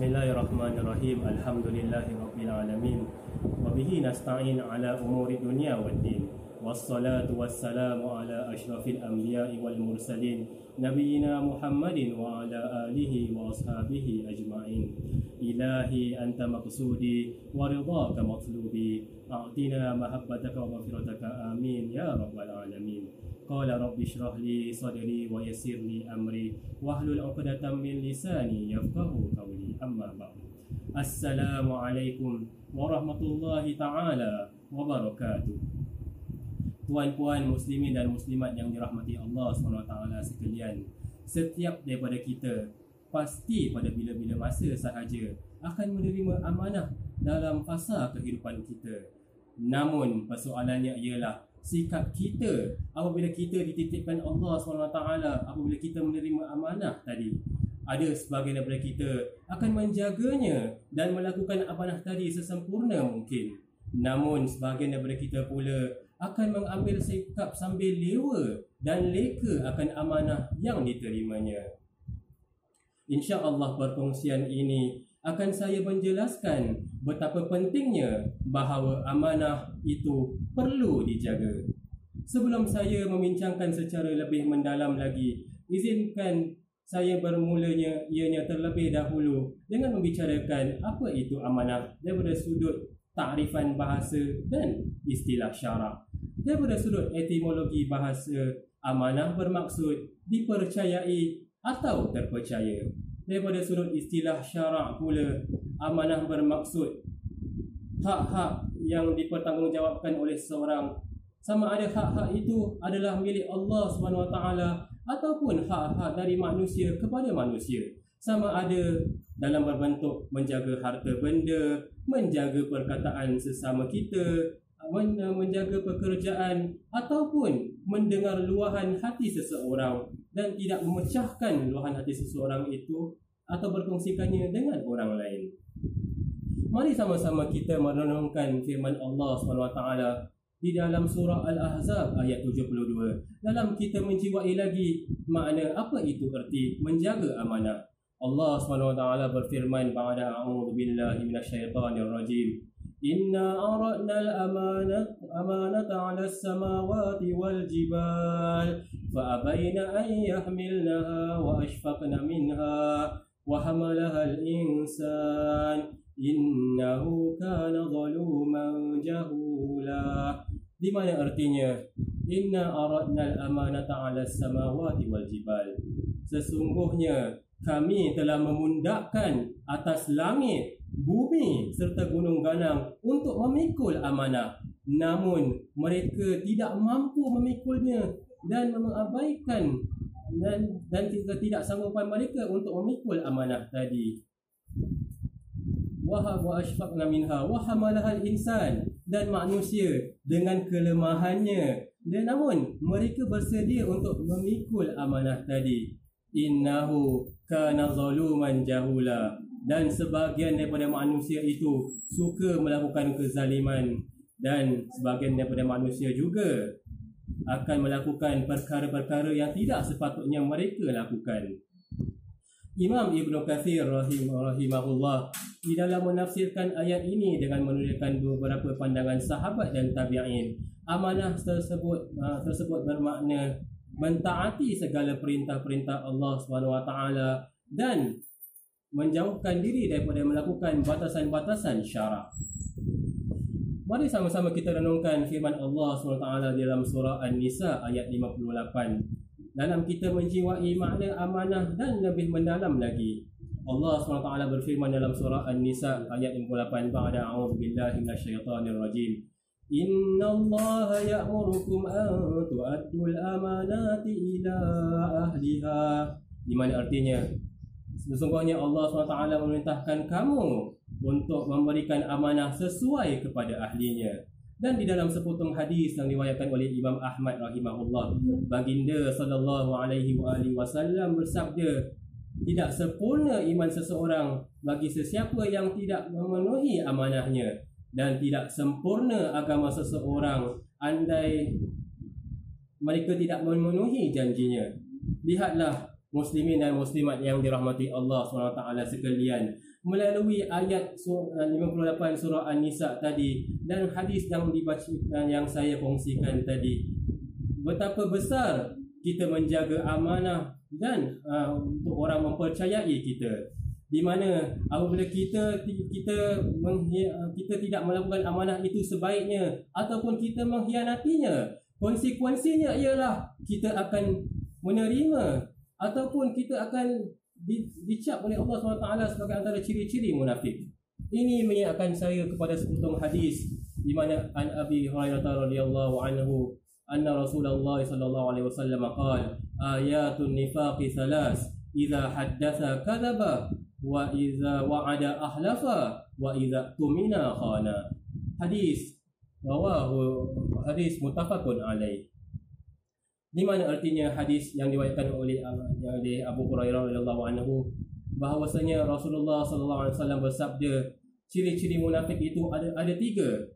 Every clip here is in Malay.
بسم الله الرحمن الرحيم الحمد لله رب العالمين وبه نستعين على أمور الدنيا والدين والصلاة والسلام على أشرف الأنبياء والمرسلين نبينا محمد وعلى آله وأصحابه أجمعين إلهي أنت مقصودي ورضاك مطلوبي أعطنا محبتك ومغفرتك آمين يا رب العالمين Qala rabbi syrah li sadri wa yassir li amri. Wahlul uqdatan min lisani yafqahu qawli. Amma ba'du Assalamualaikum warahmatullahi ta'ala wabarakatuh tuan-puan muslimin dan muslimat yang dirahmati Allah SWT sekalian setiap daripada kita pasti pada bila-bila masa sahaja akan menerima amanah dalam fasa kehidupan kita. Namun persoalannya ialah sikap kita apabila kita dititipkan Allah SWT apabila kita menerima amanah tadi ada sebahagian daripada kita akan menjaganya dan melakukan amanah tadi sesempurna mungkin namun sebahagian daripada kita pula akan mengambil sikap sambil lewa dan leka akan amanah yang diterimanya. Insya Allah perkongsian ini akan saya menjelaskan betapa pentingnya bahawa amanah itu perlu dijaga. Sebelum saya membincangkan secara lebih mendalam lagi, izinkan saya bermulanya ianya terlebih dahulu dengan membicarakan apa itu amanah daripada sudut takrifan bahasa dan istilah syarak. Daripada sudut etimologi bahasa, amanah bermaksud dipercayai atau terpercaya. Daripada sudut istilah syarak pula, amanah bermaksud. Hak-hak yang dipertanggungjawabkan oleh seseorang sama ada hak-hak itu adalah milik Allah SWT ataupun hak-hak dari manusia kepada manusia. Sama ada dalam berbentuk menjaga harta benda, menjaga perkataan sesama kita, menjaga pekerjaan ataupun mendengar luahan hati seseorang dan tidak memecahkan luahan hati seseorang itu atau berkongsikannya dengan orang lain. Mari sama-sama kita merenungkan firman Allah SWT di dalam surah Al-Ahzab ayat 72. Dalam kita menjiwai lagi makna apa itu erti menjaga amanah. Allah SWT berfirman pada A'udhu Billahi Minasyaitanir Rajim Inna aradna al-amanata ala samawati wal jibal فأبين أن يحملنها وأشفقن منها وحملها الإنسان إنه كان ظلوما جهولا di mana artinya inna aradna al-amanata 'ala as-samawati wal jibal sesungguhnya kami telah memundakkan atas langit bumi serta gunung ganang untuk memikul amanah namun mereka tidak mampu memikulnya dan mengabaikan dan dan tidak tidak sanggupan mereka untuk memikul amanah tadi. Wahab wa ashfaqna minha wa hamalaha insan dan manusia dengan kelemahannya. Dan namun mereka bersedia untuk memikul amanah tadi. Innahu kana zaluman jahula. Dan sebahagian daripada manusia itu suka melakukan kezaliman. Dan sebahagian daripada manusia juga akan melakukan perkara-perkara yang tidak sepatutnya mereka lakukan. Imam Ibn Kathir rahim, rahimahullah di dalam menafsirkan ayat ini dengan menuliskan beberapa pandangan sahabat dan tabi'in amanah tersebut uh, tersebut bermakna mentaati segala perintah-perintah Allah SWT dan menjauhkan diri daripada melakukan batasan-batasan syarak. Mari sama-sama kita renungkan firman Allah SWT dalam surah An-Nisa ayat 58. Dalam kita menjiwai makna amanah dan lebih mendalam lagi. Allah SWT berfirman dalam surah An-Nisa ayat 58. Ba'da a'udhu billahi minasyaitanir rajim. Inna Allah ya'murukum an tu'addul amanati ila ahliha. Di mana artinya? Sesungguhnya Allah SWT memerintahkan kamu untuk memberikan amanah sesuai kepada ahlinya. Dan di dalam sepotong hadis yang diwayatkan oleh Imam Ahmad rahimahullah, baginda sallallahu alaihi wasallam bersabda, tidak sempurna iman seseorang bagi sesiapa yang tidak memenuhi amanahnya dan tidak sempurna agama seseorang andai mereka tidak memenuhi janjinya. Lihatlah muslimin dan muslimat yang dirahmati Allah SWT sekalian melalui ayat surah 58 surah An-Nisa tadi dan hadis yang dibacakan yang saya kongsikan tadi. Betapa besar kita menjaga amanah dan uh, untuk orang mempercayai kita. Di mana apabila kita kita kita tidak melakukan amanah itu sebaiknya ataupun kita mengkhianatinya konsekuensinya ialah kita akan menerima ataupun kita akan dicap oleh Allah SWT sebagai antara ciri-ciri munafik. Ini mengingatkan saya kepada sepotong hadis di mana an Abi Hurairah radhiyallahu anhu anna Rasulullah sallallahu alaihi wasallam qala ayatun nifaqi thalas idza haddatha kadhaba wa idza wa'ada ahlafa wa idza tumina khana. Hadis rawahu hadis muttafaqun alaih. Di mana artinya hadis yang diwayatkan oleh oleh Abu Hurairah radhiyallahu anhu bahawasanya Rasulullah sallallahu alaihi wasallam bersabda ciri-ciri munafik itu ada ada tiga.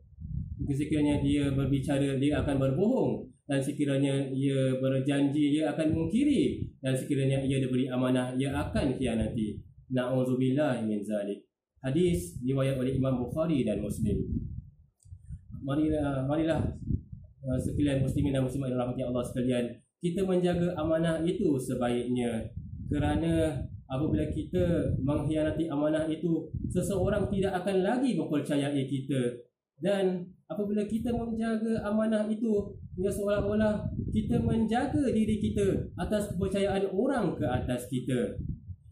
Sekiranya dia berbicara dia akan berbohong dan sekiranya ia berjanji ia akan mengkiri dan sekiranya ia diberi amanah ia akan khianati. Na'udzubillah min zalik. Hadis riwayat oleh Imam Bukhari dan Muslim. Marilah marilah sekalian muslimin dan muslimat yang rahmati Allah sekalian kita menjaga amanah itu sebaiknya. Kerana apabila kita mengkhianati amanah itu seseorang tidak akan lagi mempercayai kita. Dan apabila kita menjaga amanah itu ia seolah-olah kita menjaga diri kita atas kepercayaan orang ke atas kita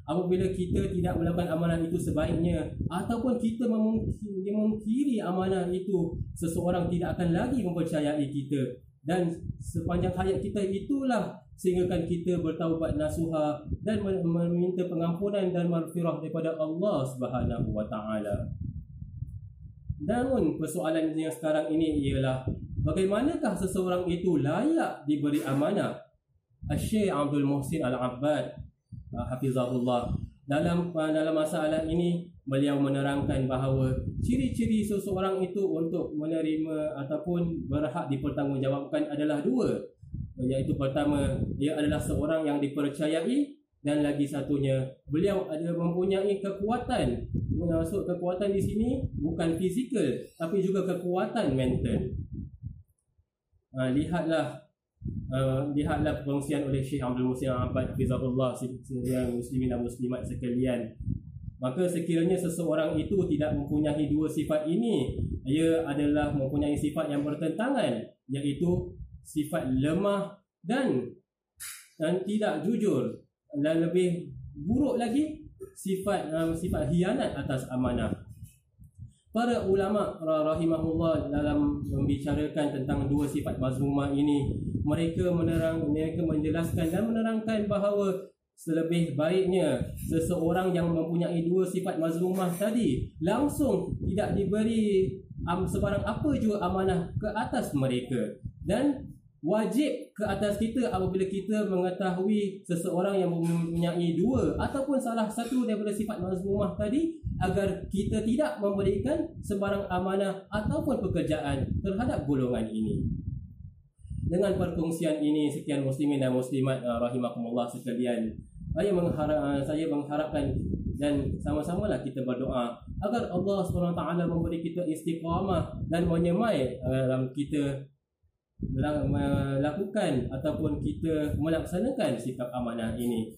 apabila kita tidak melakukan amanah itu sebaiknya ataupun kita memungkiri amanah itu seseorang tidak akan lagi mempercayai kita dan sepanjang hayat kita itulah sehinggakan kita bertaubat nasuha dan meminta pengampunan dan maghfirah daripada Allah Subhanahu wa taala. Namun persoalan yang sekarang ini ialah bagaimanakah seseorang itu layak diberi amanah? Syekh Abdul Muhsin Al-Abbad hafizahullah. Dalam uh, dalam masalah ini beliau menerangkan bahawa ciri-ciri seseorang itu untuk menerima ataupun berhak dipertanggungjawabkan adalah dua. Iaitu pertama dia adalah seorang yang dipercayai dan lagi satunya beliau ada mempunyai kekuatan. Maksud kekuatan di sini bukan fizikal tapi juga kekuatan mental. Ha, lihatlah Uh, lihatlah perkongsian oleh Syekh Abdul Musin Abad Fizahullah sekalian muslimin dan muslimat sekalian. Maka sekiranya seseorang itu tidak mempunyai dua sifat ini ia adalah mempunyai sifat yang bertentangan iaitu sifat lemah dan dan tidak jujur. Dan lebih buruk lagi sifat um, sifat hianat atas amanah Para ulama rahimahullah dalam membicarakan tentang dua sifat mazmumah ini, mereka menerang mereka menjelaskan dan menerangkan bahawa selebih baiknya seseorang yang mempunyai dua sifat mazmumah tadi langsung tidak diberi um, sebarang apa juga amanah ke atas mereka. Dan wajib ke atas kita apabila kita mengetahui seseorang yang mempunyai dua ataupun salah satu daripada sifat mazmumah tadi agar kita tidak memberikan sembarang amanah ataupun pekerjaan terhadap golongan ini. Dengan perkongsian ini sekian muslimin dan muslimat uh, rahimakumullah sekalian. Saya mengharap uh, saya mengharapkan dan sama-samalah kita berdoa agar Allah SWT memberi kita istiqamah dan menyemai uh, dalam kita melakukan ataupun kita melaksanakan sikap amanah ini.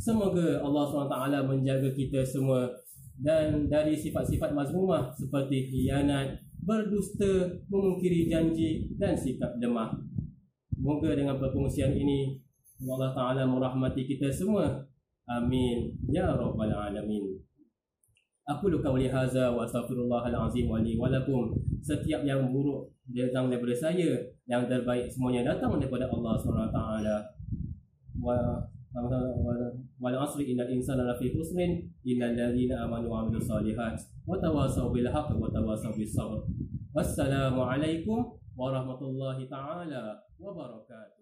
Semoga Allah SWT menjaga kita semua dan dari sifat-sifat mazmumah seperti khianat, berdusta, memungkiri janji dan sikap lemah. Semoga dengan perkongsian ini Allah Ta'ala merahmati kita semua. Amin. Ya Rabbal Alamin. Aku luka wali haza wa astagfirullah al-azim wa li walakum. Setiap yang buruk datang daripada saya. Yang terbaik semuanya datang daripada Allah SWT. Wa Taala. wal asri innal insana lafi khusrin illal ladzina amanu wa amilus solihat wa tawasaw bil haqqi wa tawasaw bis sabr wassalamu alaikum warahmatullahi taala wabarakatuh